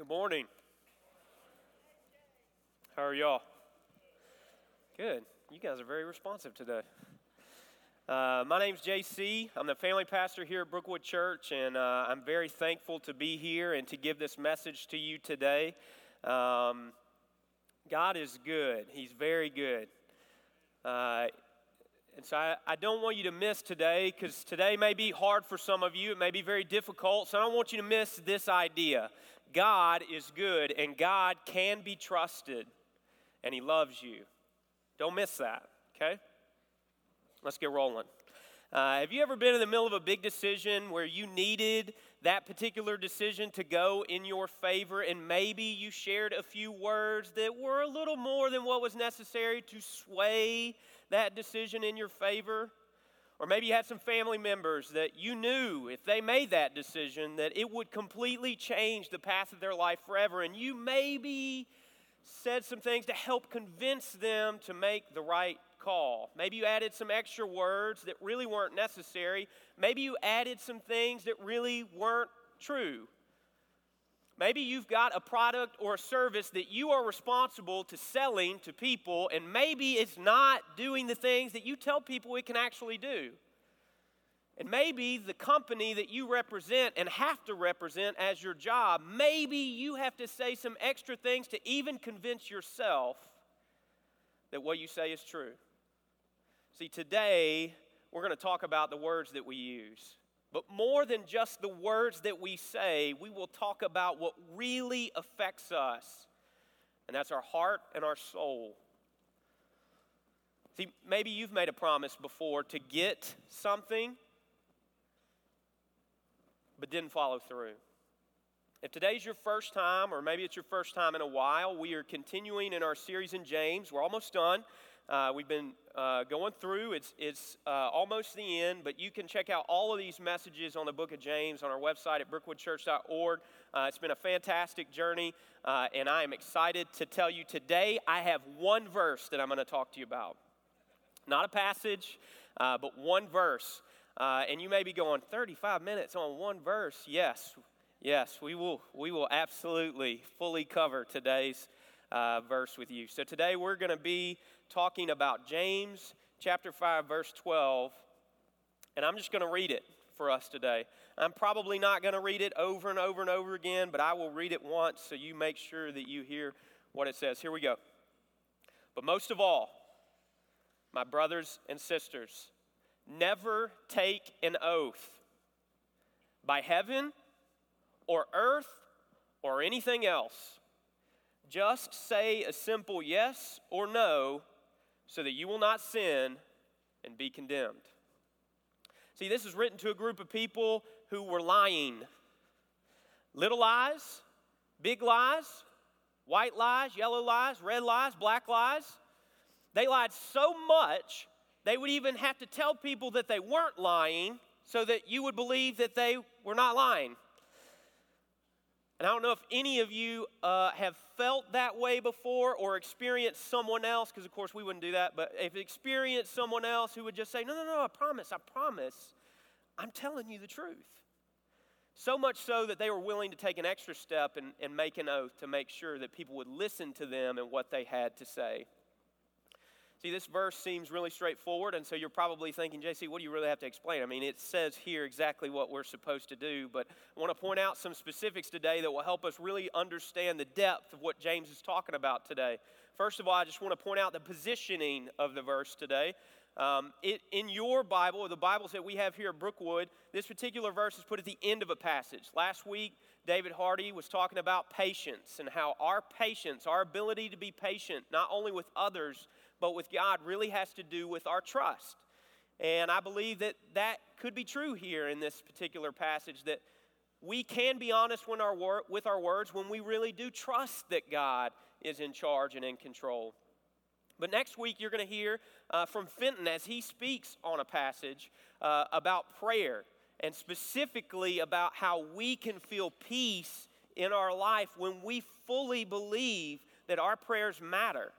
Good morning. How are y'all? Good. You guys are very responsive today. Uh, my name's JC. I'm the family pastor here at Brookwood Church, and uh, I'm very thankful to be here and to give this message to you today. Um, God is good, He's very good. Uh, and so I, I, don't want you to miss today because today may be hard for some of you. It may be very difficult. So I don't want you to miss this idea God is good and God can be trusted and He loves you. Don't miss that, okay? Let's get rolling. Uh, have you ever been in the middle of a big decision where you needed that particular decision to go in your favor, and maybe you shared a few words that were a little more than what was necessary to sway that decision in your favor. Or maybe you had some family members that you knew if they made that decision that it would completely change the path of their life forever. And you maybe said some things to help convince them to make the right call. Maybe you added some extra words that really weren't necessary. Maybe you added some things that really weren't true. Maybe you've got a product or a service that you are responsible to selling to people, and maybe it's not doing the things that you tell people it can actually do. And maybe the company that you represent and have to represent as your job, maybe you have to say some extra things to even convince yourself that what you say is true. See, today we're going to talk about the words that we use. But more than just the words that we say, we will talk about what really affects us, and that's our heart and our soul. See, maybe you've made a promise before to get something, but didn't follow through. If today's your first time, or maybe it's your first time in a while, we are continuing in our series in James. We're almost done. Uh, we've been uh, going through. It's, it's uh, almost the end, but you can check out all of these messages on the book of James on our website at brookwoodchurch.org. Uh, it's been a fantastic journey, uh, and I am excited to tell you today I have one verse that I'm going to talk to you about. Not a passage, uh, but one verse. and you may be going, 35 minutes on one verse. Yes, yes, we will, we will absolutely fully cover today's verse with you. So today we're going to be talking about James chapter 5, verse 12. And I'm just going to read it for us today. I'm probably not going to read it over and over and over again, but I will read it once so you make sure that you hear what it says. Here we go. But most of all, my brothers and sisters, never take an oath by heaven or earth or anything else. Just say a simple yes or no so that you will not sin and be condemned. See, this is written to a group of people who were lying. Little lies, big lies, white lies, yellow lies, red lies, black lies. They lied so much, they would even have to tell people that they weren't lying so that you would believe that they were not lying. And I don't know if any of you uh, have felt that way before or experienced someone else, because of course we wouldn't do that, but if experienced someone else who would just say, No, no, no, I promise, I promise, I'm telling you the truth. So much so that they were willing to take an extra step and, and make an oath to make sure that people would listen to them and what they had to say. See, this verse seems really straightforward, and so you're probably thinking, JC, what do you really have to explain? I mean, it says here exactly what we're supposed to do, but I want to point out some specifics today that will help us really understand the depth of what James is talking about today. First of all, I just want to point out the positioning of the verse today. Um, it, in your Bible, or the Bibles that we have here at Brookwood, this particular verse is put at the end of a passage. Last week, David Hardy was talking about patience and how our patience, our ability to be patient, not only with others, but with God really has to do with our trust. And I believe that that could be true here in this particular passage that we can be honest our wor- with our words when we really do trust that God is in charge and in control. But next week, you're going to hear uh, from Fenton as he speaks on a passage uh, about prayer and specifically about how we can feel peace in our life when we fully believe that our prayers matter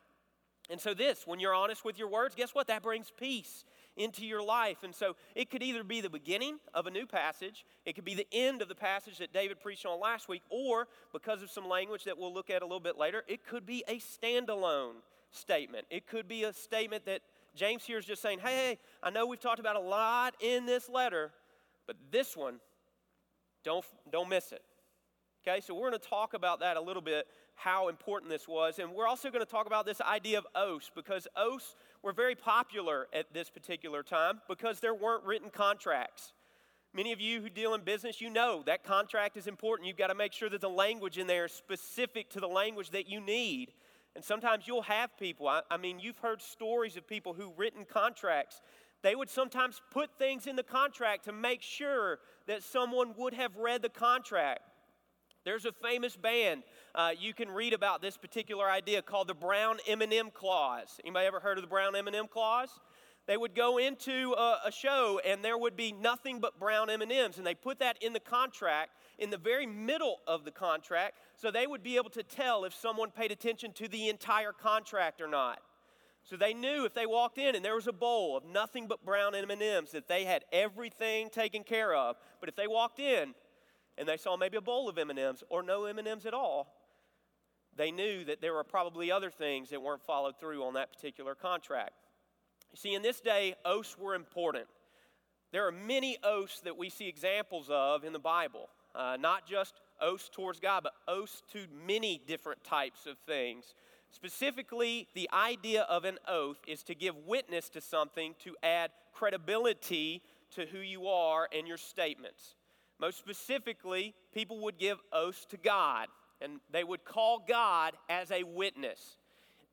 and so, this, when you're honest with your words, guess what? That brings peace into your life. And so it could either be the beginning of a new passage, it could be the end of the passage that David preached on last week, or because of some language that we'll look at a little bit later, it could be a standalone statement. It could be a statement that James here is just saying, hey, I know we've talked about a lot in this letter, but this one, don't, don't miss it. Okay, so we're going to talk about that a little bit, how important this was. And we're also going to talk about this idea of oaths, because oaths were very popular at this particular time because there weren't written contracts. Many of you who deal in business, you know that contract is important. You've got to make sure that the language in there is specific to the language that you need. And sometimes you'll have people, I, I mean, you've heard stories of people who written contracts. They would sometimes put things in the contract to make sure that someone would have read the contract. There's a famous band. Uh, you can read about this particular idea called the Brown M&M Clause. Anybody ever heard of the Brown M&M Clause? They would go into a, a show and there would be nothing but brown M&Ms, and they put that in the contract in the very middle of the contract, so they would be able to tell if someone paid attention to the entire contract or not. So they knew if they walked in and there was a bowl of nothing but brown M&Ms that they had everything taken care of. But if they walked in and they saw maybe a bowl of M&Ms or no M&Ms at all, they knew that there were probably other things that weren't followed through on that particular contract. You see, in this day, oaths were important. There are many oaths that we see examples of in the Bible, uh, not just oaths towards God, but oaths to many different types of things. Specifically, the idea of an oath is to give witness to something to add credibility to who you are and your statements. Most specifically, people would give oaths to God, and they would call God as a witness.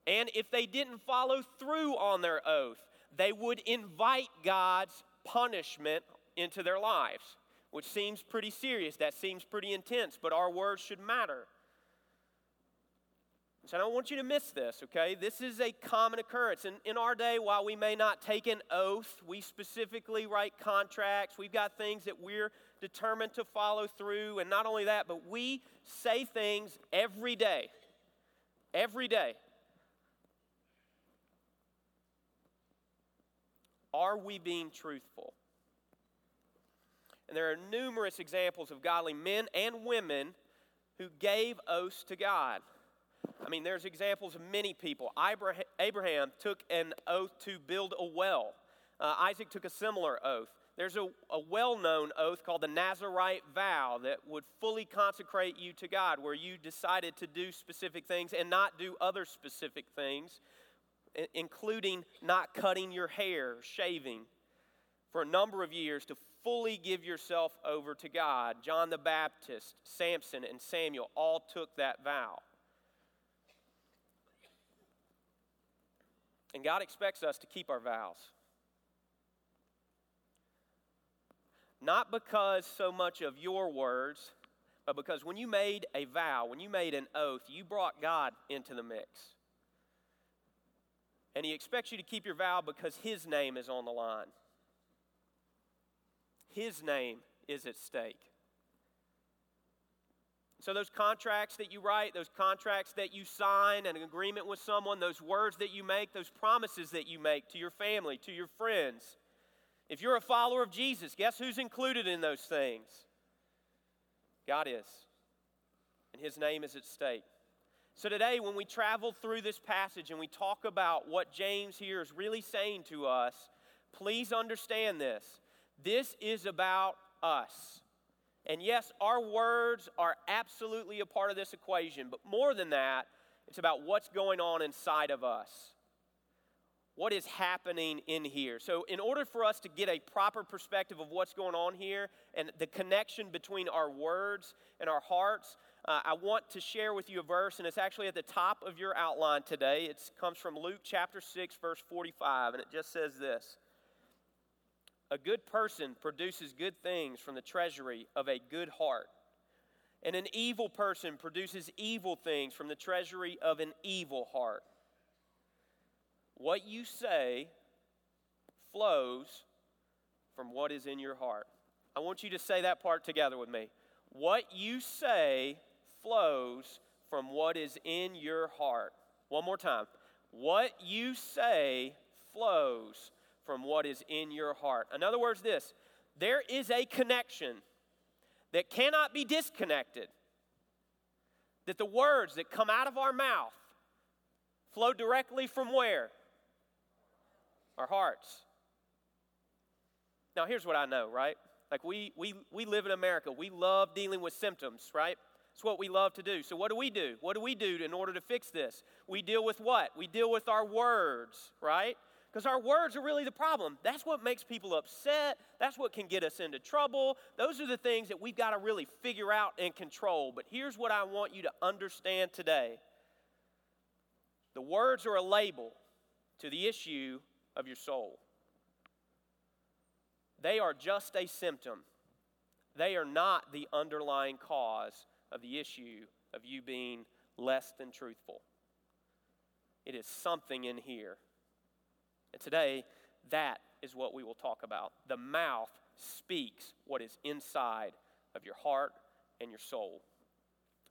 And if they didn't follow through on their oath, they would invite God's punishment into their lives, which seems pretty serious. That seems pretty intense, but our words should matter. So I don't want you to miss this, okay? This is a common occurrence. In, in our day, while we may not take an oath, we specifically write contracts. We've got things that we're determined to follow through. And not only that, but we say things every day. Every day. Are we being truthful? And there are numerous examples of godly men and women who gave oaths to God. I mean, there's examples of many people. Abraham took an oath to build a well, uh, Isaac took a similar oath. There's a, a well known oath called the Nazarite vow that would fully consecrate you to God, where you decided to do specific things and not do other specific things, including not cutting your hair, shaving for a number of years to fully give yourself over to God. John the Baptist, Samson, and Samuel all took that vow. And God expects us to keep our vows. Not because so much of your words, but because when you made a vow, when you made an oath, you brought God into the mix. And He expects you to keep your vow because His name is on the line. His name is at stake. So, those contracts that you write, those contracts that you sign, an agreement with someone, those words that you make, those promises that you make to your family, to your friends. If you're a follower of Jesus, guess who's included in those things? God is. And His name is at stake. So, today, when we travel through this passage and we talk about what James here is really saying to us, please understand this. This is about us. And yes, our words are absolutely a part of this equation, but more than that, it's about what's going on inside of us. What is happening in here? So, in order for us to get a proper perspective of what's going on here and the connection between our words and our hearts, uh, I want to share with you a verse, and it's actually at the top of your outline today. It comes from Luke chapter 6, verse 45, and it just says this a good person produces good things from the treasury of a good heart. And an evil person produces evil things from the treasury of an evil heart. What you say flows from what is in your heart. I want you to say that part together with me. What you say flows from what is in your heart. One more time. What you say flows from what is in your heart. In other words, this there is a connection that cannot be disconnected. That the words that come out of our mouth flow directly from where? Our hearts. Now, here's what I know, right? Like, we, we, we live in America. We love dealing with symptoms, right? It's what we love to do. So, what do we do? What do we do in order to fix this? We deal with what? We deal with our words, right? Because our words are really the problem. That's what makes people upset. That's what can get us into trouble. Those are the things that we've got to really figure out and control. But here's what I want you to understand today the words are a label to the issue of your soul, they are just a symptom. They are not the underlying cause of the issue of you being less than truthful. It is something in here and today, that is what we will talk about. The mouth speaks what is inside of your heart and your soul.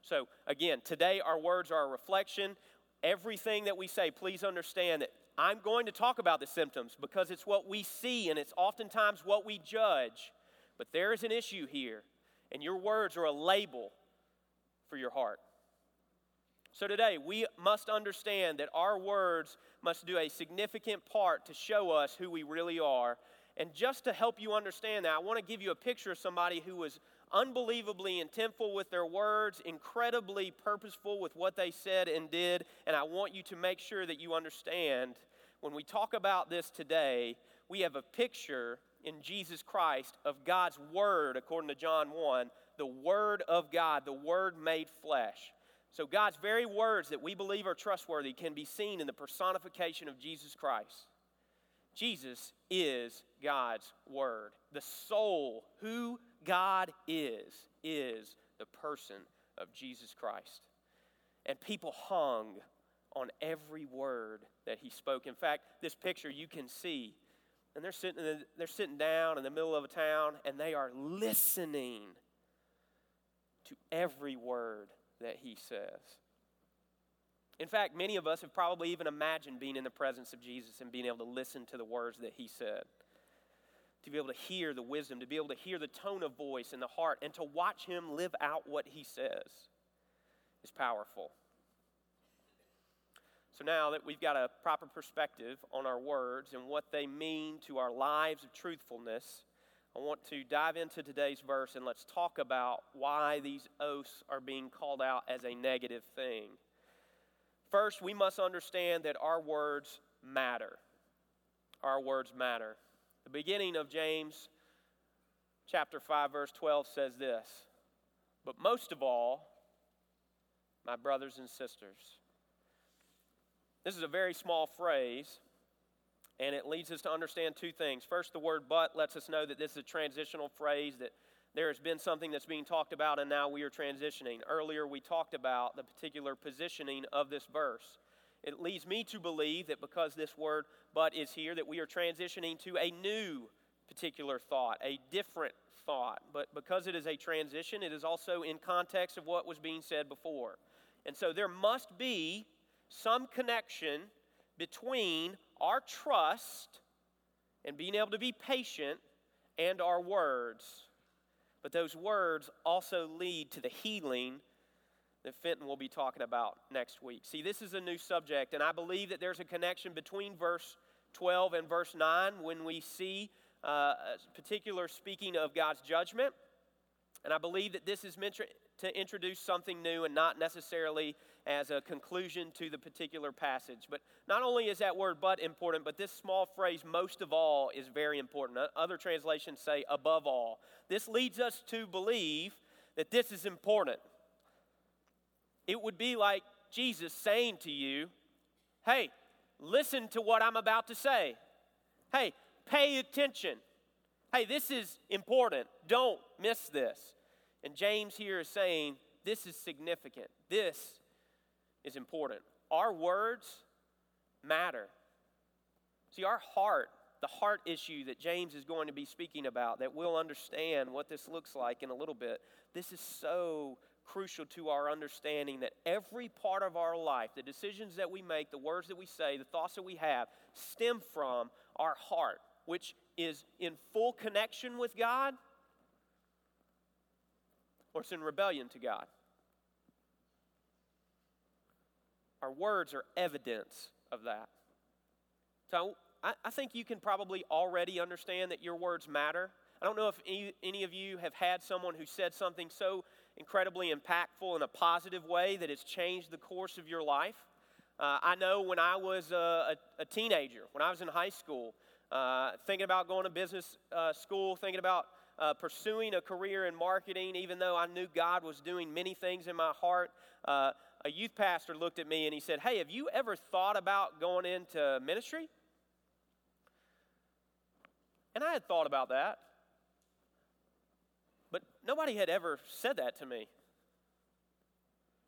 So, again, today our words are a reflection. Everything that we say, please understand that I'm going to talk about the symptoms because it's what we see and it's oftentimes what we judge. But there is an issue here, and your words are a label for your heart. So today, we must understand that our words must do a significant part to show us who we really are. And just to help you understand that, I want to give you a picture of somebody who was unbelievably intentful with their words, incredibly purposeful with what they said and did. And I want you to make sure that you understand when we talk about this today, we have a picture in Jesus Christ of God's Word, according to John 1, the Word of God, the Word made flesh. So, God's very words that we believe are trustworthy can be seen in the personification of Jesus Christ. Jesus is God's Word. The soul, who God is, is the person of Jesus Christ. And people hung on every word that he spoke. In fact, this picture you can see, and they're sitting, the, they're sitting down in the middle of a town, and they are listening to every word that he says. In fact, many of us have probably even imagined being in the presence of Jesus and being able to listen to the words that he said. To be able to hear the wisdom, to be able to hear the tone of voice and the heart, and to watch him live out what he says is powerful. So now that we've got a proper perspective on our words and what they mean to our lives of truthfulness, I want to dive into today's verse and let's talk about why these oaths are being called out as a negative thing. First, we must understand that our words matter. Our words matter. The beginning of James chapter 5 verse 12 says this, "But most of all, my brothers and sisters." This is a very small phrase, and it leads us to understand two things. First, the word but lets us know that this is a transitional phrase, that there has been something that's being talked about, and now we are transitioning. Earlier, we talked about the particular positioning of this verse. It leads me to believe that because this word but is here, that we are transitioning to a new particular thought, a different thought. But because it is a transition, it is also in context of what was being said before. And so there must be some connection between our trust and being able to be patient and our words. But those words also lead to the healing that Fenton will be talking about next week. See, this is a new subject, and I believe that there's a connection between verse 12 and verse 9 when we see uh, particular speaking of God's judgment. And I believe that this is meant to introduce something new and not necessarily as a conclusion to the particular passage. But not only is that word but important, but this small phrase, most of all, is very important. Other translations say above all. This leads us to believe that this is important. It would be like Jesus saying to you, hey, listen to what I'm about to say. Hey, pay attention. Hey, this is important. Don't miss this. And James here is saying, this is significant. This is important. Our words matter. See, our heart, the heart issue that James is going to be speaking about, that we'll understand what this looks like in a little bit, this is so crucial to our understanding that every part of our life, the decisions that we make, the words that we say, the thoughts that we have, stem from our heart. which is in full connection with God, or it's in rebellion to God. Our words are evidence of that. So I, I think you can probably already understand that your words matter. I don't know if any, any of you have had someone who said something so incredibly impactful in a positive way that has changed the course of your life. Uh, I know when I was a, a, a, teenager, when I was in high school, uh, thinking about going to business uh, school, thinking about uh, pursuing a career in marketing, even though I knew God was doing many things in my heart, uh, a youth pastor looked at me and he said, Hey, have you ever thought about going into ministry? And I had thought about that. But nobody had ever said that to me.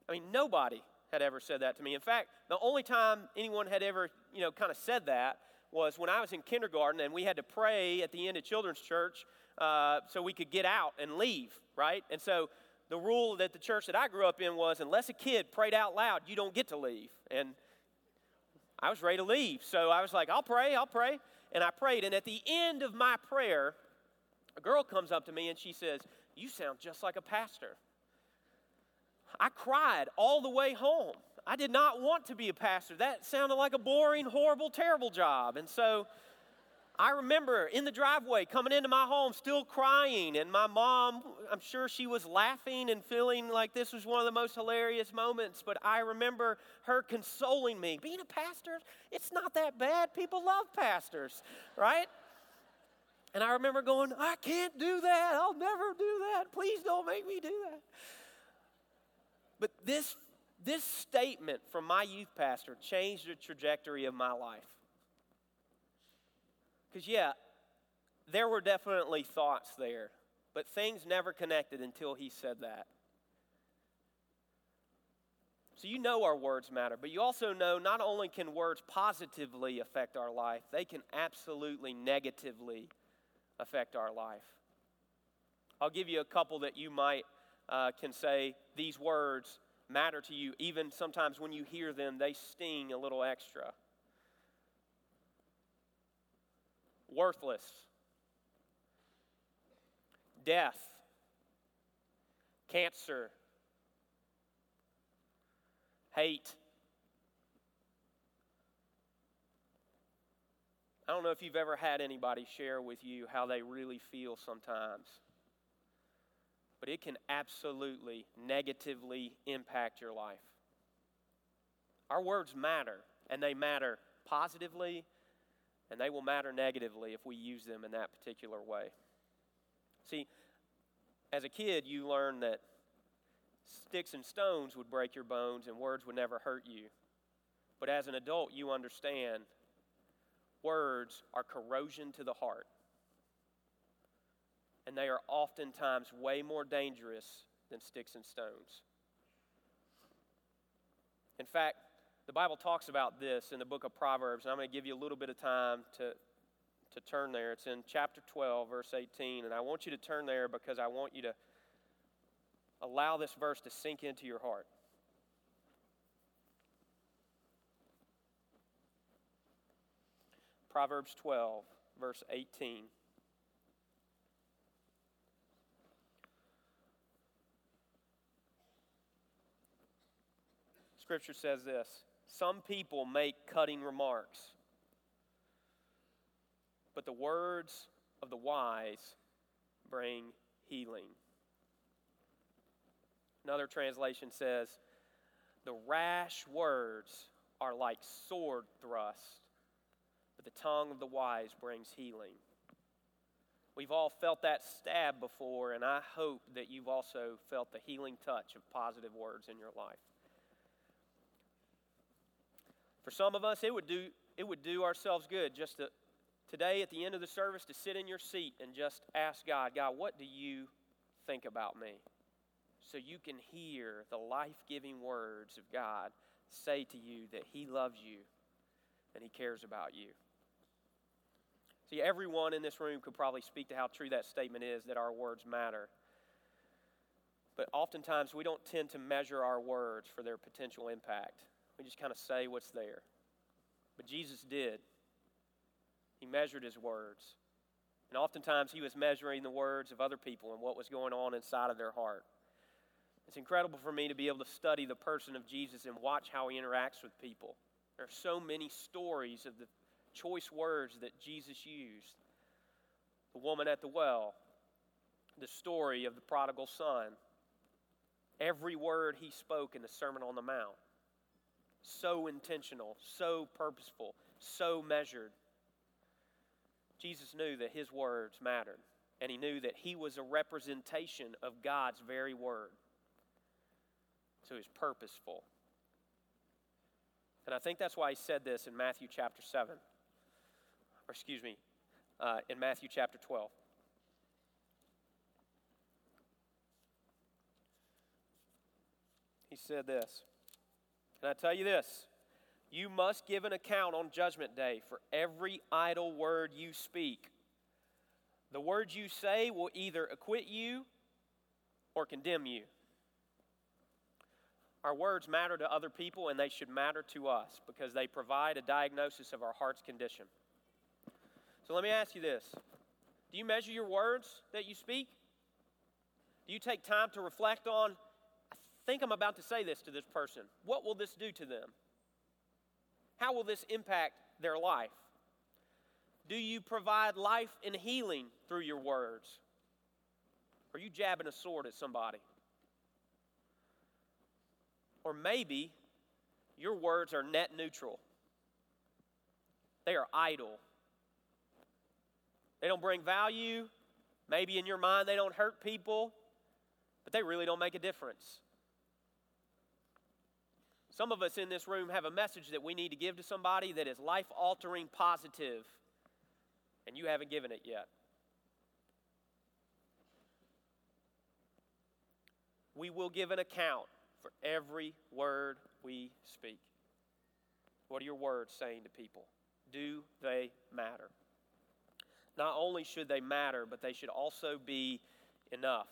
I mean, nobody had ever said that to me. In fact, the only time anyone had ever, you know, kind of said that was when I was in kindergarten and we had to pray at the end of children's church uh, so we could get out and leave, right? And so the rule that the church that I grew up in was unless a kid prayed out loud, you don't get to leave. And I was ready to leave. So I was like, I'll pray, I'll pray. And I prayed. And at the end of my prayer, a girl comes up to me and she says, You sound just like a pastor. I cried all the way home. I did not want to be a pastor. That sounded like a boring, horrible, terrible job. And so I remember in the driveway coming into my home still crying, and my mom, I'm sure she was laughing and feeling like this was one of the most hilarious moments, but I remember her consoling me. Being a pastor, it's not that bad. People love pastors, right? And I remember going, I can't do that. I'll never do that. Please don't make me do that. But this, this statement from my youth pastor changed the trajectory of my life. Because, yeah, there were definitely thoughts there, but things never connected until he said that. So, you know our words matter, but you also know not only can words positively affect our life, they can absolutely negatively affect our life. I'll give you a couple that you might uh, can say these words matter to you. Even sometimes when you hear them, they sting a little extra. Worthless, death, cancer, hate, I don't know if you've ever had anybody share with you how they really feel sometimes, but it can absolutely negatively impact your life. Our words matter, and they matter positively, and they will matter negatively if we use them in that particular way. See, as a kid, you learn that sticks and stones would break your bones and words would never hurt you. But as an adult, you understand words are corrosion to the heart. And they are oftentimes way more dangerous than sticks and stones. In fact, the Bible talks about this in the book of Proverbs, and I'm going to give you a little bit of time to, to turn there. It's in chapter 12, verse 18, and I want you to turn there because I want you to allow this verse to sink into your heart. Proverbs 12, verse 18. Scripture says this Some people make cutting remarks, but the words of the wise bring healing. Another translation says, The rash words are like sword thrusts the tongue of the wise brings healing. We've all felt that stab before, and I hope that you've also felt the healing touch of positive words in your life. For some of us, it would do, it would do ourselves good just to, today at the end of the service to sit in your seat and just ask God, God, what do you think about me? So you can hear the life giving words of God say to you that He loves you and He cares about you. See, everyone in this room could probably speak to how true that statement is that our words matter. But oftentimes we don't tend to measure our words for their potential impact. We just kind of say what's there. But Jesus did. He measured his words. And oftentimes he was measuring the words of other people and what was going on inside of their heart. It's incredible for me to be able to study the person of Jesus and watch how he interacts with people. There are so many stories of the choice words that Jesus used. The woman at the well, the story of the prodigal son, every word he spoke in the Sermon on the Mount. So intentional, so purposeful, so measured. Jesus knew that his words mattered, and he knew that he was a representation of God's very word. So he was purposeful. And I think that's why he said this in Matthew chapter 7, or excuse me, uh, in Matthew chapter 12. He said this. and I tell you this? You must give an account on Judgment Day for every idle word you speak. The words you say will either acquit you or condemn you. Our words matter to other people and they should matter to us because they provide a diagnosis of our heart's condition. So let me ask you this Do you measure your words that you speak? Do you take time to reflect on, I think I'm about to say this to this person. What will this do to them? How will this impact their life? Do you provide life and healing through your words? Are you jabbing a sword at somebody? Or maybe your words are net neutral, they are idle. They don't bring value. Maybe in your mind they don't hurt people, but they really don't make a difference. Some of us in this room have a message that we need to give to somebody that is life altering, positive, and you haven't given it yet. We will give an account for every word we speak. What are your words saying to people? Do they matter? Not only should they matter, but they should also be enough.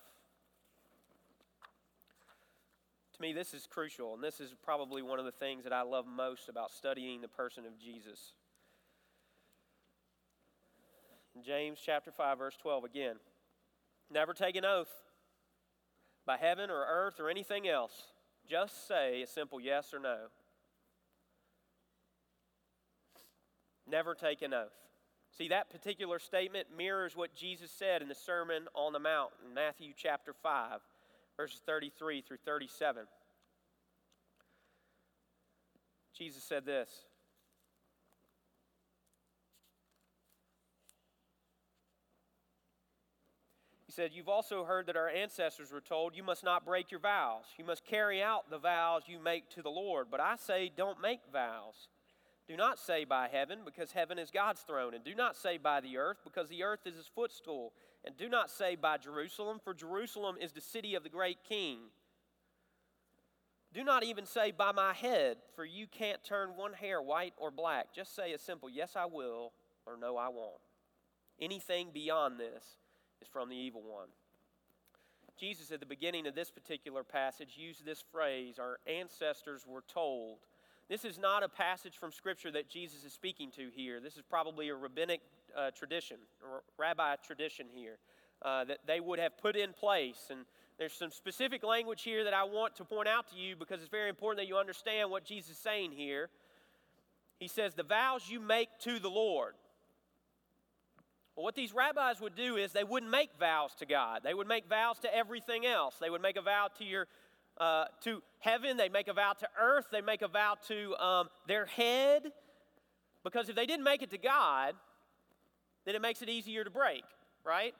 To me, this is crucial, and this is probably one of the things that I love most about studying the person of Jesus. In James chapter 5, verse 12, again, never take an oath by heaven or earth or anything else. Just say a simple yes or no. Never take an oath. See, that particular statement mirrors what Jesus said in the Sermon on the Mount in Matthew chapter 5 verses 33 through 37. Jesus said this. He said, You've also heard that our ancestors were told, You must not break your vows. You must carry out the vows you make to the Lord. But I say, Don't make vows. Do not say by heaven, because heaven is God's throne. And do not say by the earth, because the earth is his footstool. And do not say by Jerusalem, for Jerusalem is the city of the great king. Do not even say by my head, for you can't turn one hair white or black. Just say a simple yes, I will, or no, I won't. Anything beyond this is from the evil one. Jesus, at the beginning of this particular passage, used this phrase our ancestors were told. This is not a passage from Scripture that Jesus is speaking to here. This is probably a rabbinic uh, tradition, or rabbi tradition here, uh, that they would have put in place. And there's some specific language here that I want to point out to you because it's very important that you understand what Jesus is saying here. He says, The vows you make to the Lord. Well, what these rabbis would do is they wouldn't make vows to God. They would make vows to everything else. They would make a vow to your uh, to heaven. They'd make a vow to earth. They make a vow to um, their head. Because if they didn't make it to God, then it makes it easier to break, right?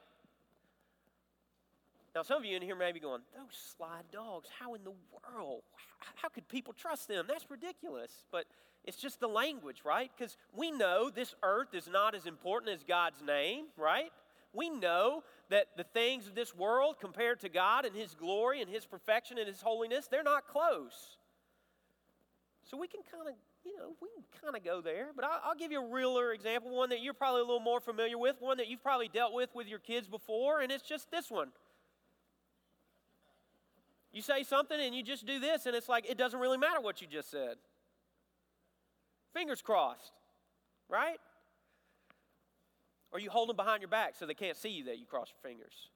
Now, some of you in here may be going, those sly dogs, how in the world? How could people trust them? That's ridiculous. But it's just the language, right? Because we know this earth is not as important as God's name, right? We know that the things of this world, compared to God and His glory and His perfection and His holiness, they're not close. So we can kind of you know, we can kind of go there. But I'll, I'll, give you a realer example, one that you're probably a little more familiar with, one that you've probably dealt with with your kids before, and it's just this one. You say something and you just do this, and it's like it doesn't really matter what you just said. Fingers crossed, right? Or you hold them behind your back so they can't see you that you cross your fingers.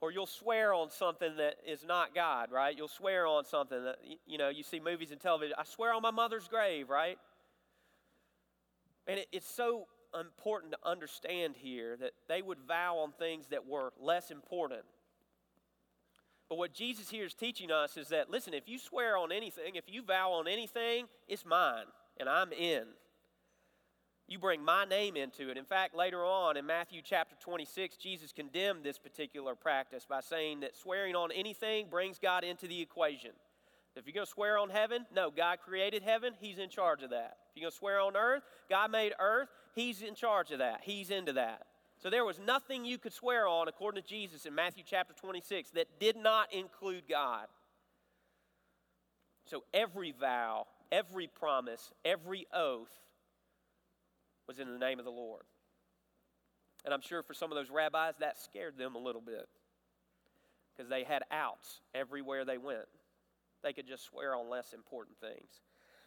Or you'll swear on something that is not God, right? You'll swear on something that, you know, you see movies and television. I swear on my mother's grave, right? And it, it's so important to understand here that they would vow on things that were less important. But what Jesus here is teaching us is that, listen, if you swear on anything, if you vow on anything, it's mine, and I'm in. You bring my name into it. In fact, later on in Matthew chapter 26, Jesus condemned this particular practice by saying that swearing on anything brings God into the equation. If you're going to swear on heaven, no, God created heaven, He's in charge of that. If you're going to swear on earth, God made earth, He's in charge of that. He's into that. So there was nothing you could swear on, according to Jesus in Matthew chapter 26, that did not include God. So every vow, every promise, every oath was in the name of the Lord. And I'm sure for some of those rabbis, that scared them a little bit because they had outs everywhere they went. They could just swear on less important things.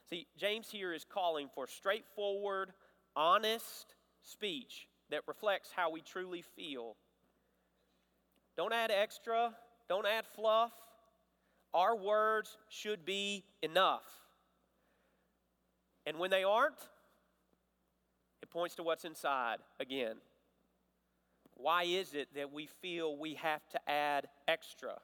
See, James here is calling for straightforward, honest speech that reflects how we truly feel. Don't add extra, don't add fluff. Our words should be enough. And when they aren't, points to what's inside again. Why is it that we feel we have to add extra?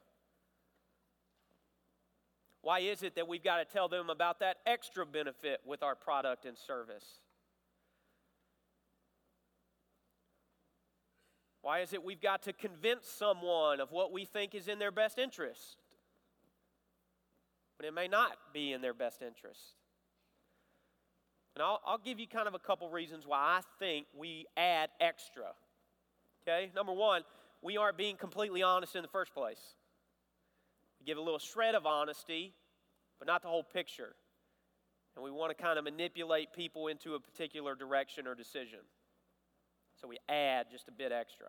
Why is it that we've got to tell them about that extra benefit with our product and service? Why is it we've got to convince someone of what we think is in their best interest? when it may not be in their best interest. And I'll, I'll give you kind of a couple reasons why I think we add extra. Okay, number one, we aren't being completely honest in the first place. We give a little shred of honesty, but not the whole picture. And we want to kind of manipulate people into a particular direction or decision. So we add just a bit extra.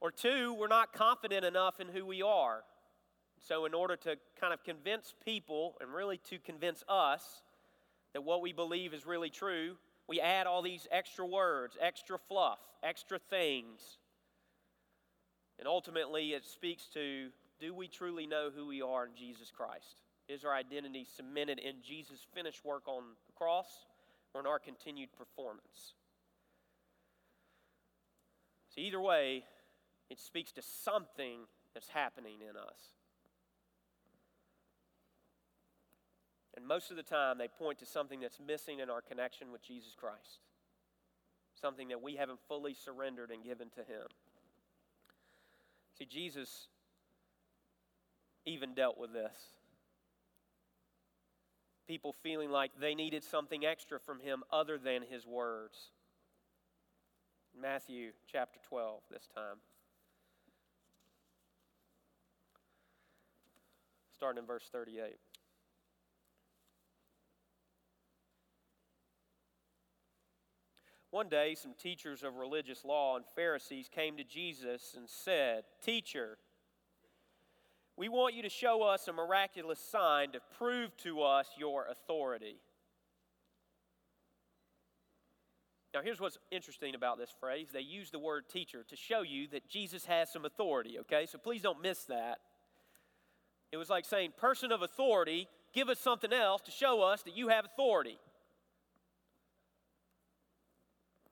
Or two, we're not confident enough in who we are. So, in order to kind of convince people and really to convince us that what we believe is really true, we add all these extra words, extra fluff, extra things. And ultimately, it speaks to do we truly know who we are in Jesus Christ? Is our identity cemented in Jesus' finished work on the cross or in our continued performance? So, either way, it speaks to something that's happening in us. And most of the time, they point to something that's missing in our connection with Jesus Christ, something that we haven't fully surrendered and given to Him. See, Jesus even dealt with this. People feeling like they needed something extra from Him other than His words. Matthew chapter 12, this time. Starting in verse 38. One day, some teachers of religious law and Pharisees came to Jesus and said, Teacher, we want you to show us a miraculous sign to prove to us your authority. Now, here's what's interesting about this phrase. They use the word teacher to show you that Jesus has some authority, okay? So please don't miss that. It was like saying, person of authority, give us something else to show us that you have authority.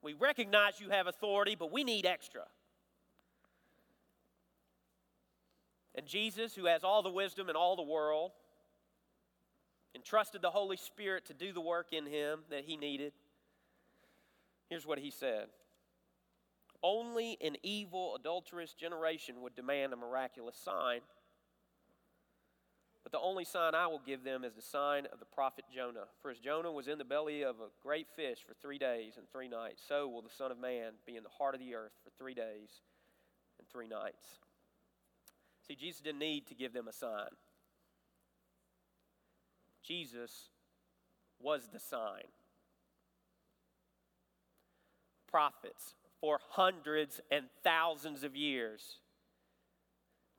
We recognize you have authority, but we need extra. And Jesus, who has all the wisdom in all the world, entrusted the Holy Spirit to do the work in him that he needed. Here's what he said Only an evil, adulterous generation would demand a miraculous sign. But the only sign I will give them is the sign of the prophet Jonah. For as Jonah was in the belly of a great fish for three days and three nights, so will the Son of Man be in the heart of the earth for three days and three nights. See, Jesus didn't need to give them a sign, Jesus was the sign. Prophets for hundreds and thousands of years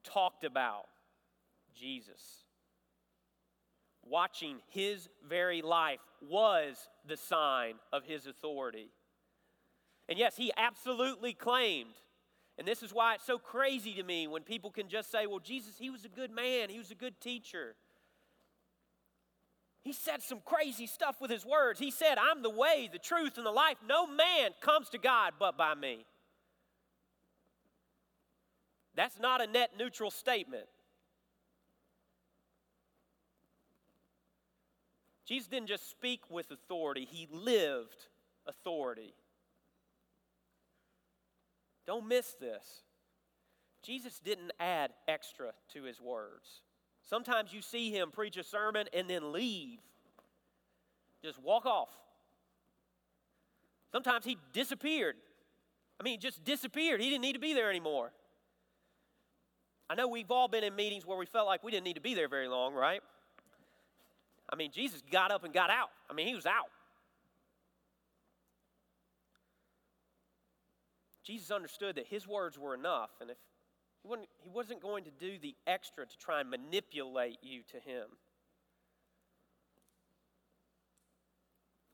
talked about Jesus watching his very life was the sign of his authority. And yes, he absolutely claimed. And this is why it's so crazy to me when people can just say, well, Jesus, he was a good man, he was a good teacher. He said some crazy stuff with his words. He said, I'm the way, the truth, and the life. No man comes to God but by me. That's not a net neutral statement. Jesus didn't just speak with authority, he lived authority. Don't miss this. Jesus didn't add extra to his words. Sometimes you see him preach a sermon and then leave, just walk off. Sometimes he disappeared. I mean, just disappeared. He didn't need to be there anymore. I know we've all been in meetings where we felt like we didn't need to be there very long, right? I mean, Jesus got up and got out. I mean, he was out. Jesus understood that his words were enough, and if he he wasn't going to do the extra to try and manipulate you to him.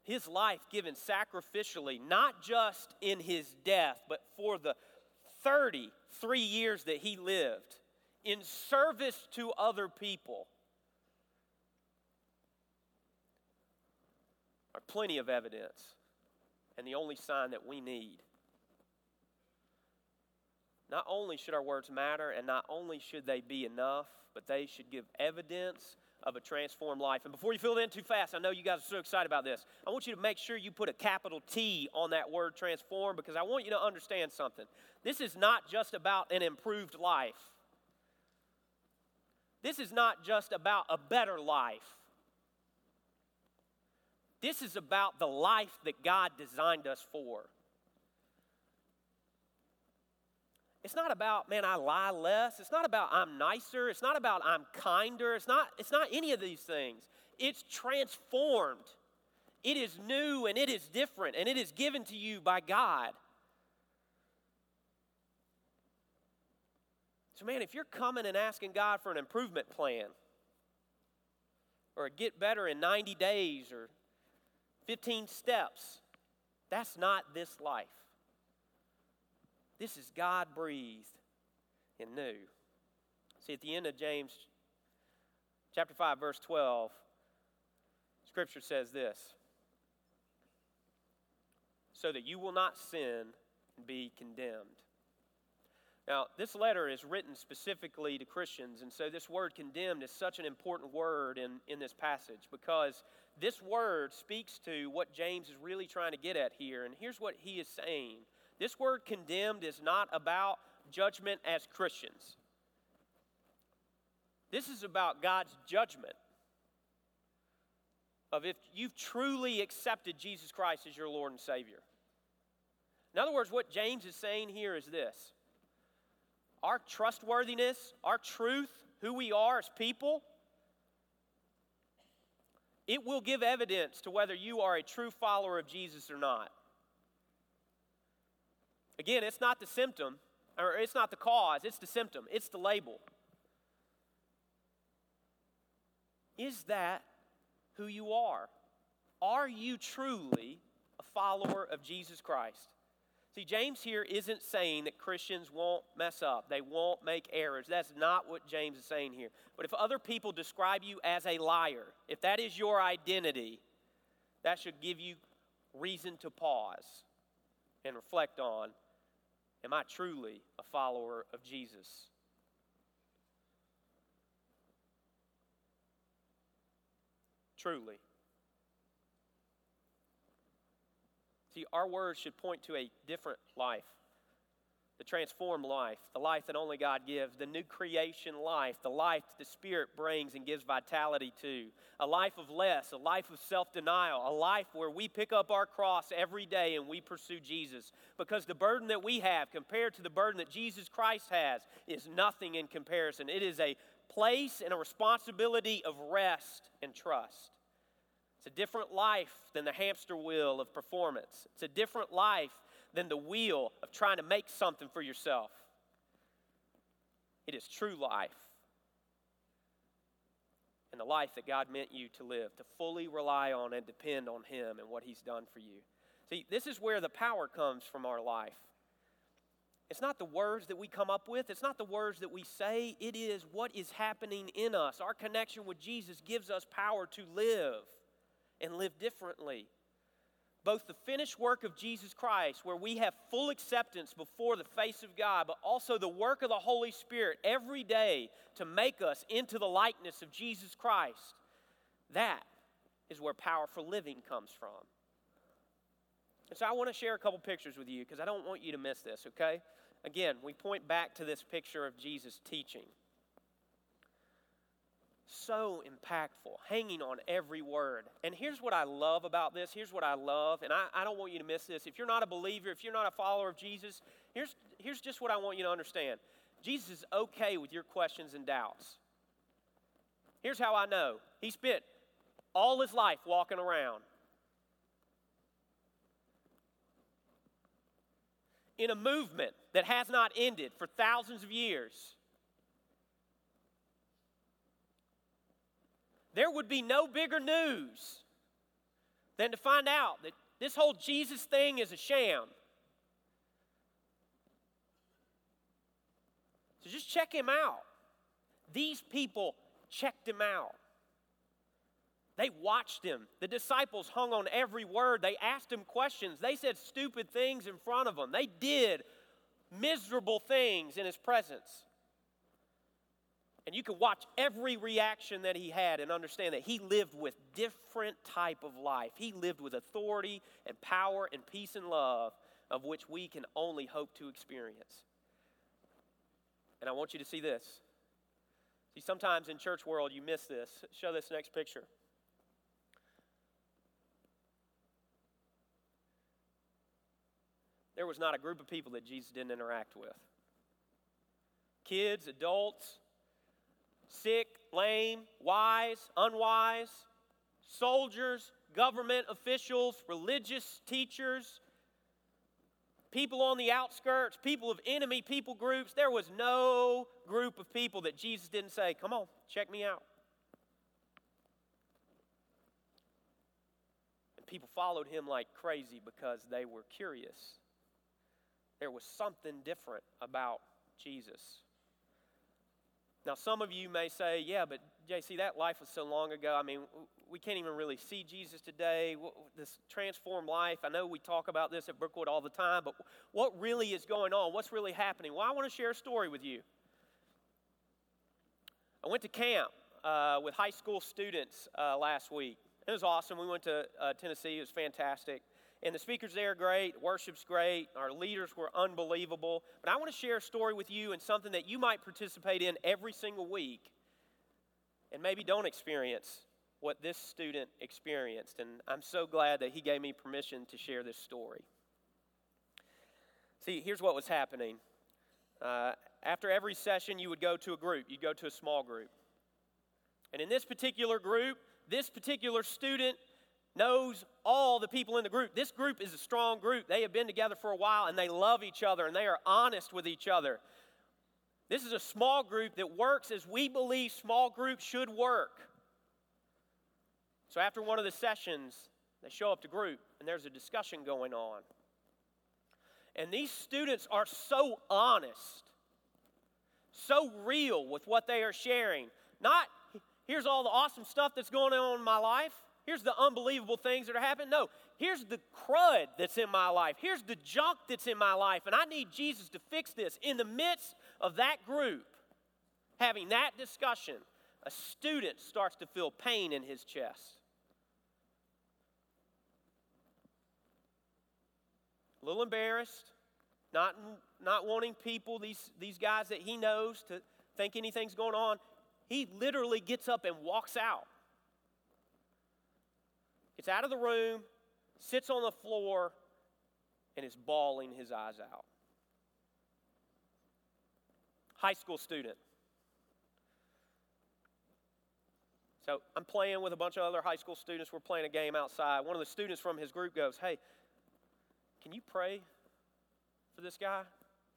His life given sacrificially, not just in his death, but for the 33 years that he lived in service to other people are plenty of evidence and the only sign that we need. Not only should our words matter and not only should they be enough, but they should give evidence of a transformed life. And before you fill it in too fast, I know you guys are so excited about this. I want you to make sure you put a capital T on that word transform because I want you to understand something. This is not just about an improved life. This is not just about a better life. This is about the life that God designed us for. It's not about, man, I lie less. It's not about I'm nicer. It's not about I'm kinder. It's not, it's not any of these things. It's transformed. It is new and it is different and it is given to you by God. So, man, if you're coming and asking God for an improvement plan, or a get better in 90 days, or 15 steps, that's not this life. This is God breathed and new. See, at the end of James chapter 5, verse 12, Scripture says this so that you will not sin and be condemned. Now, this letter is written specifically to Christians, and so this word condemned is such an important word in, in this passage because this word speaks to what James is really trying to get at here. And here's what he is saying this word condemned is not about judgment as Christians, this is about God's judgment of if you've truly accepted Jesus Christ as your Lord and Savior. In other words, what James is saying here is this our trustworthiness, our truth, who we are as people, it will give evidence to whether you are a true follower of Jesus or not. Again, it's not the symptom, or it's not the cause, it's the symptom, it's the label. Is that who you are? Are you truly a follower of Jesus Christ? See, James here isn't saying that Christians won't mess up, they won't make errors. That's not what James is saying here. But if other people describe you as a liar, if that is your identity, that should give you reason to pause and reflect on Am I truly a follower of Jesus? Truly. See, our words should point to a different life, the transformed life, the life that only God gives, the new creation life, the life that the Spirit brings and gives vitality to, a life of less, a life of self denial, a life where we pick up our cross every day and we pursue Jesus. Because the burden that we have compared to the burden that Jesus Christ has is nothing in comparison. It is a place and a responsibility of rest and trust. It's a different life than the hamster wheel of performance. It's a different life than the wheel of trying to make something for yourself. It is true life. And the life that God meant you to live, to fully rely on and depend on Him and what He's done for you. See, this is where the power comes from our life. It's not the words that we come up with, it's not the words that we say, it is what is happening in us. Our connection with Jesus gives us power to live and live differently. Both the finished work of Jesus Christ, where we have full acceptance before the face of God, but also the work of the Holy Spirit every day to make us into the likeness of Jesus Christ. That is where powerful living comes from. And so I want to share a couple pictures with you because I don't want you to miss this, okay? Again, we point back to this picture of Jesus teaching. So impactful, hanging on every word. And here's what I love about this. Here's what I love, and I, I don't want you to miss this. If you're not a believer, if you're not a follower of Jesus, here's, here's just what I want you to understand Jesus is okay with your questions and doubts. Here's how I know He spent all his life walking around. In a movement that has not ended for thousands of years. There would be no bigger news than to find out that this whole Jesus thing is a sham. So just check him out. These people checked him out. They watched him. The disciples hung on every word. They asked him questions. They said stupid things in front of him. They did miserable things in his presence. And you can watch every reaction that he had and understand that he lived with different type of life. He lived with authority and power and peace and love of which we can only hope to experience. And I want you to see this. See, sometimes in church world you miss this. Show this next picture. there was not a group of people that Jesus didn't interact with kids, adults, sick, lame, wise, unwise, soldiers, government officials, religious teachers, people on the outskirts, people of enemy people groups. There was no group of people that Jesus didn't say, Come on, check me out. And people followed him like crazy because they were curious. There was something different about Jesus. Now, some of you may say, yeah, but JC, that life was so long ago. I mean, we can't even really see Jesus today. This transformed life, I know we talk about this at Brookwood all the time, but what really is going on? What's really happening? Well, I want to share a story with you. I went to camp uh, with high school students uh, last week. It was awesome. We went to uh, Tennessee, it was fantastic. And the speakers there are great, worship's great, our leaders were unbelievable. But I want to share a story with you and something that you might participate in every single week and maybe don't experience what this student experienced. And I'm so glad that he gave me permission to share this story. See, here's what was happening. Uh, after every session, you would go to a group, you'd go to a small group. And in this particular group, this particular student knows all the people in the group. This group is a strong group. They have been together for a while and they love each other and they are honest with each other. This is a small group that works as we believe small groups should work. So after one of the sessions, they show up to group and there's a discussion going on. And these students are so honest, so real with what they are sharing. Not, here's all the awesome stuff that's going on in my life. Here's the unbelievable things that are happening. No, here's the crud that's in my life. Here's the junk that's in my life. And I need Jesus to fix this. In the midst of that group having that discussion, a student starts to feel pain in his chest. A little embarrassed, not, not wanting people, these, these guys that he knows, to think anything's going on. He literally gets up and walks out out of the room, sits on the floor, and is bawling his eyes out. High school student. So I'm playing with a bunch of other high school students. We're playing a game outside. One of the students from his group goes, Hey, can you pray for this guy?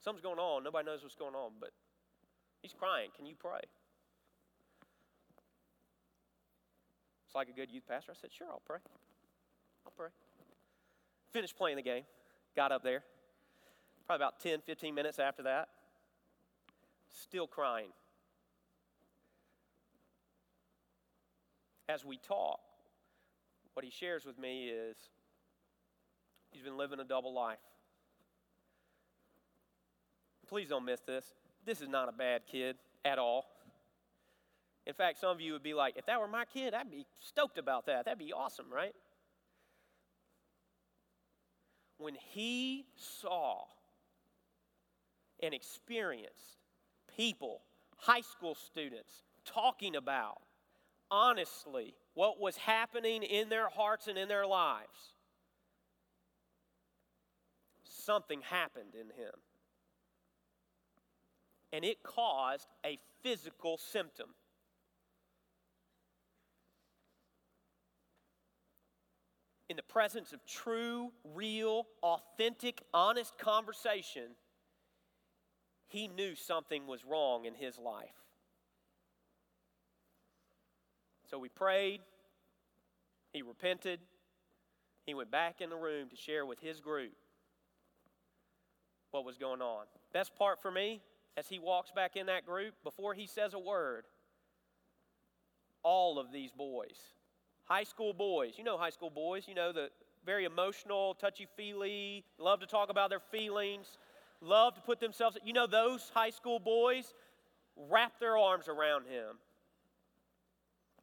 Something's going on. Nobody knows what's going on, but he's crying. Can you pray? It's like a good youth pastor. I said, Sure, I'll pray. I'll pray. Finished playing the game, got up there. Probably about 10, 15 minutes after that, still crying. As we talk, what he shares with me is he's been living a double life. Please don't miss this. This is not a bad kid at all. In fact, some of you would be like, if that were my kid, I'd be stoked about that. That'd be awesome, right? When he saw and experienced people, high school students, talking about honestly what was happening in their hearts and in their lives, something happened in him. And it caused a physical symptom. In the presence of true, real, authentic, honest conversation, he knew something was wrong in his life. So we prayed, he repented, he went back in the room to share with his group what was going on. Best part for me, as he walks back in that group, before he says a word, all of these boys High school boys, you know high school boys, you know the very emotional, touchy feely, love to talk about their feelings, love to put themselves, you know those high school boys wrap their arms around him.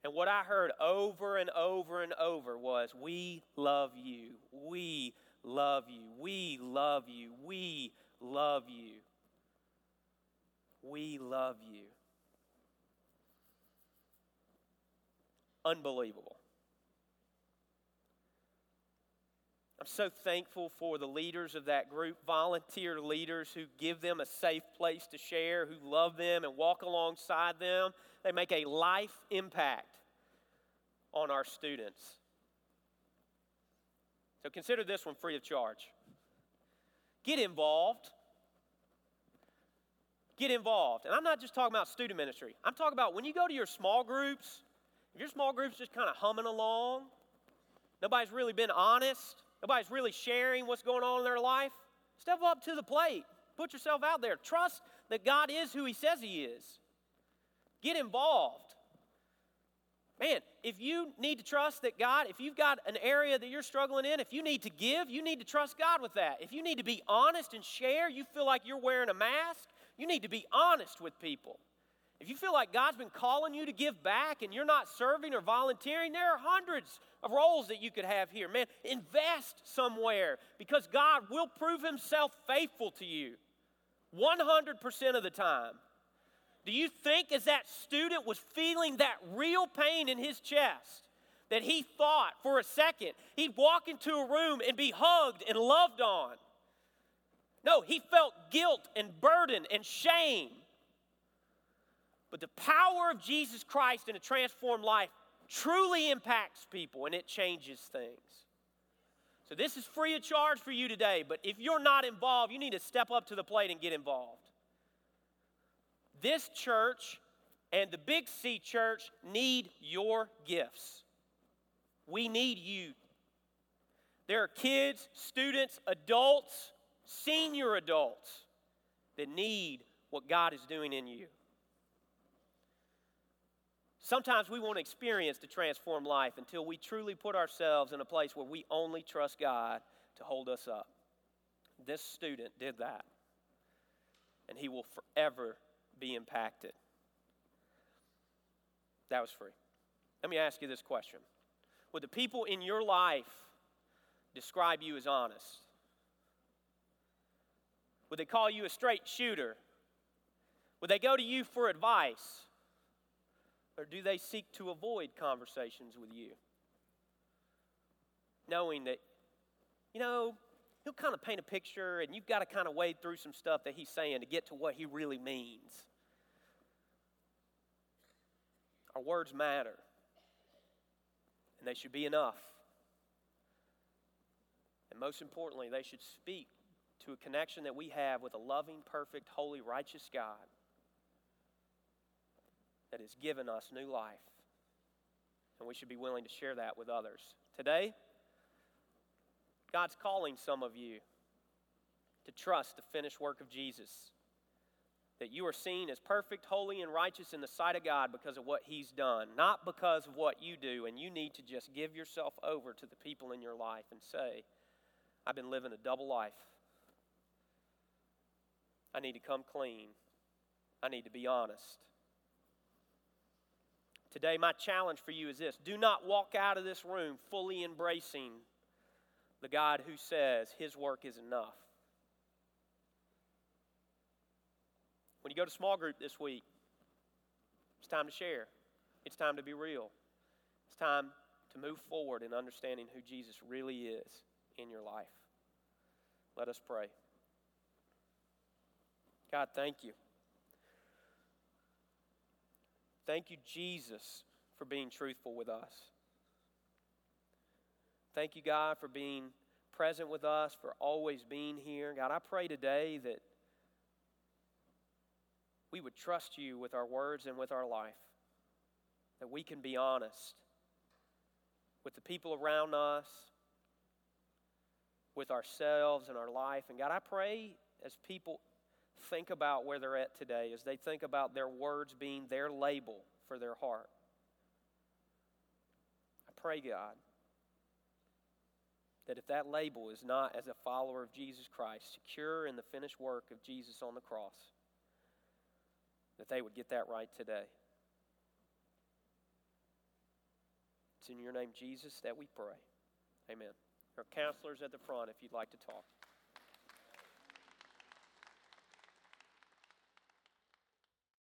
And what I heard over and over and over was, We love you. We love you. We love you. We love you. We love you. Unbelievable. I'm so thankful for the leaders of that group, volunteer leaders who give them a safe place to share, who love them and walk alongside them. They make a life impact on our students. So consider this one free of charge. Get involved. Get involved. And I'm not just talking about student ministry, I'm talking about when you go to your small groups, if your small group's just kind of humming along, nobody's really been honest, nobody's really sharing what's going on in their life, step up to the plate. Put yourself out there. Trust that God is who He says He is. Get involved. Man, if you need to trust that God, if you've got an area that you're struggling in, if you need to give, you need to trust God with that. If you need to be honest and share, you feel like you're wearing a mask, you need to be honest with people. If you feel like God's been calling you to give back and you're not serving or volunteering, there are hundreds of roles that you could have here. Man, invest somewhere because God will prove Himself faithful to you 100% of the time. Do you think, as that student was feeling that real pain in his chest, that he thought for a second he'd walk into a room and be hugged and loved on? No, he felt guilt and burden and shame. But the power of Jesus Christ in a transformed life truly impacts people and it changes things. So, this is free of charge for you today, but if you're not involved, you need to step up to the plate and get involved. This church and the Big C church need your gifts. We need you. There are kids, students, adults, senior adults that need what God is doing in you. Sometimes we won't experience the transformed life until we truly put ourselves in a place where we only trust God to hold us up. This student did that, and he will forever be impacted. That was free. Let me ask you this question Would the people in your life describe you as honest? Would they call you a straight shooter? Would they go to you for advice? Or do they seek to avoid conversations with you? Knowing that, you know, he'll kind of paint a picture and you've got to kind of wade through some stuff that he's saying to get to what he really means. Our words matter, and they should be enough. And most importantly, they should speak to a connection that we have with a loving, perfect, holy, righteous God that has given us new life. And we should be willing to share that with others. Today, God's calling some of you to trust the finished work of Jesus. That you are seen as perfect, holy, and righteous in the sight of God because of what He's done, not because of what you do. And you need to just give yourself over to the people in your life and say, I've been living a double life. I need to come clean. I need to be honest. Today, my challenge for you is this do not walk out of this room fully embracing the God who says his work is enough. When you go to small group this week, it's time to share. It's time to be real. It's time to move forward in understanding who Jesus really is in your life. Let us pray. God, thank you. Thank you, Jesus, for being truthful with us. Thank you, God, for being present with us, for always being here. God, I pray today that we would trust you with our words and with our life, that we can be honest with the people around us, with ourselves and our life. And God, I pray as people think about where they're at today, as they think about their words being their label for their heart. I pray, God, that if that label is not as a follower of Jesus Christ, secure in the finished work of Jesus on the cross, that they would get that right today. It's in your name, Jesus, that we pray. Amen. Our counselors at the front if you'd like to talk.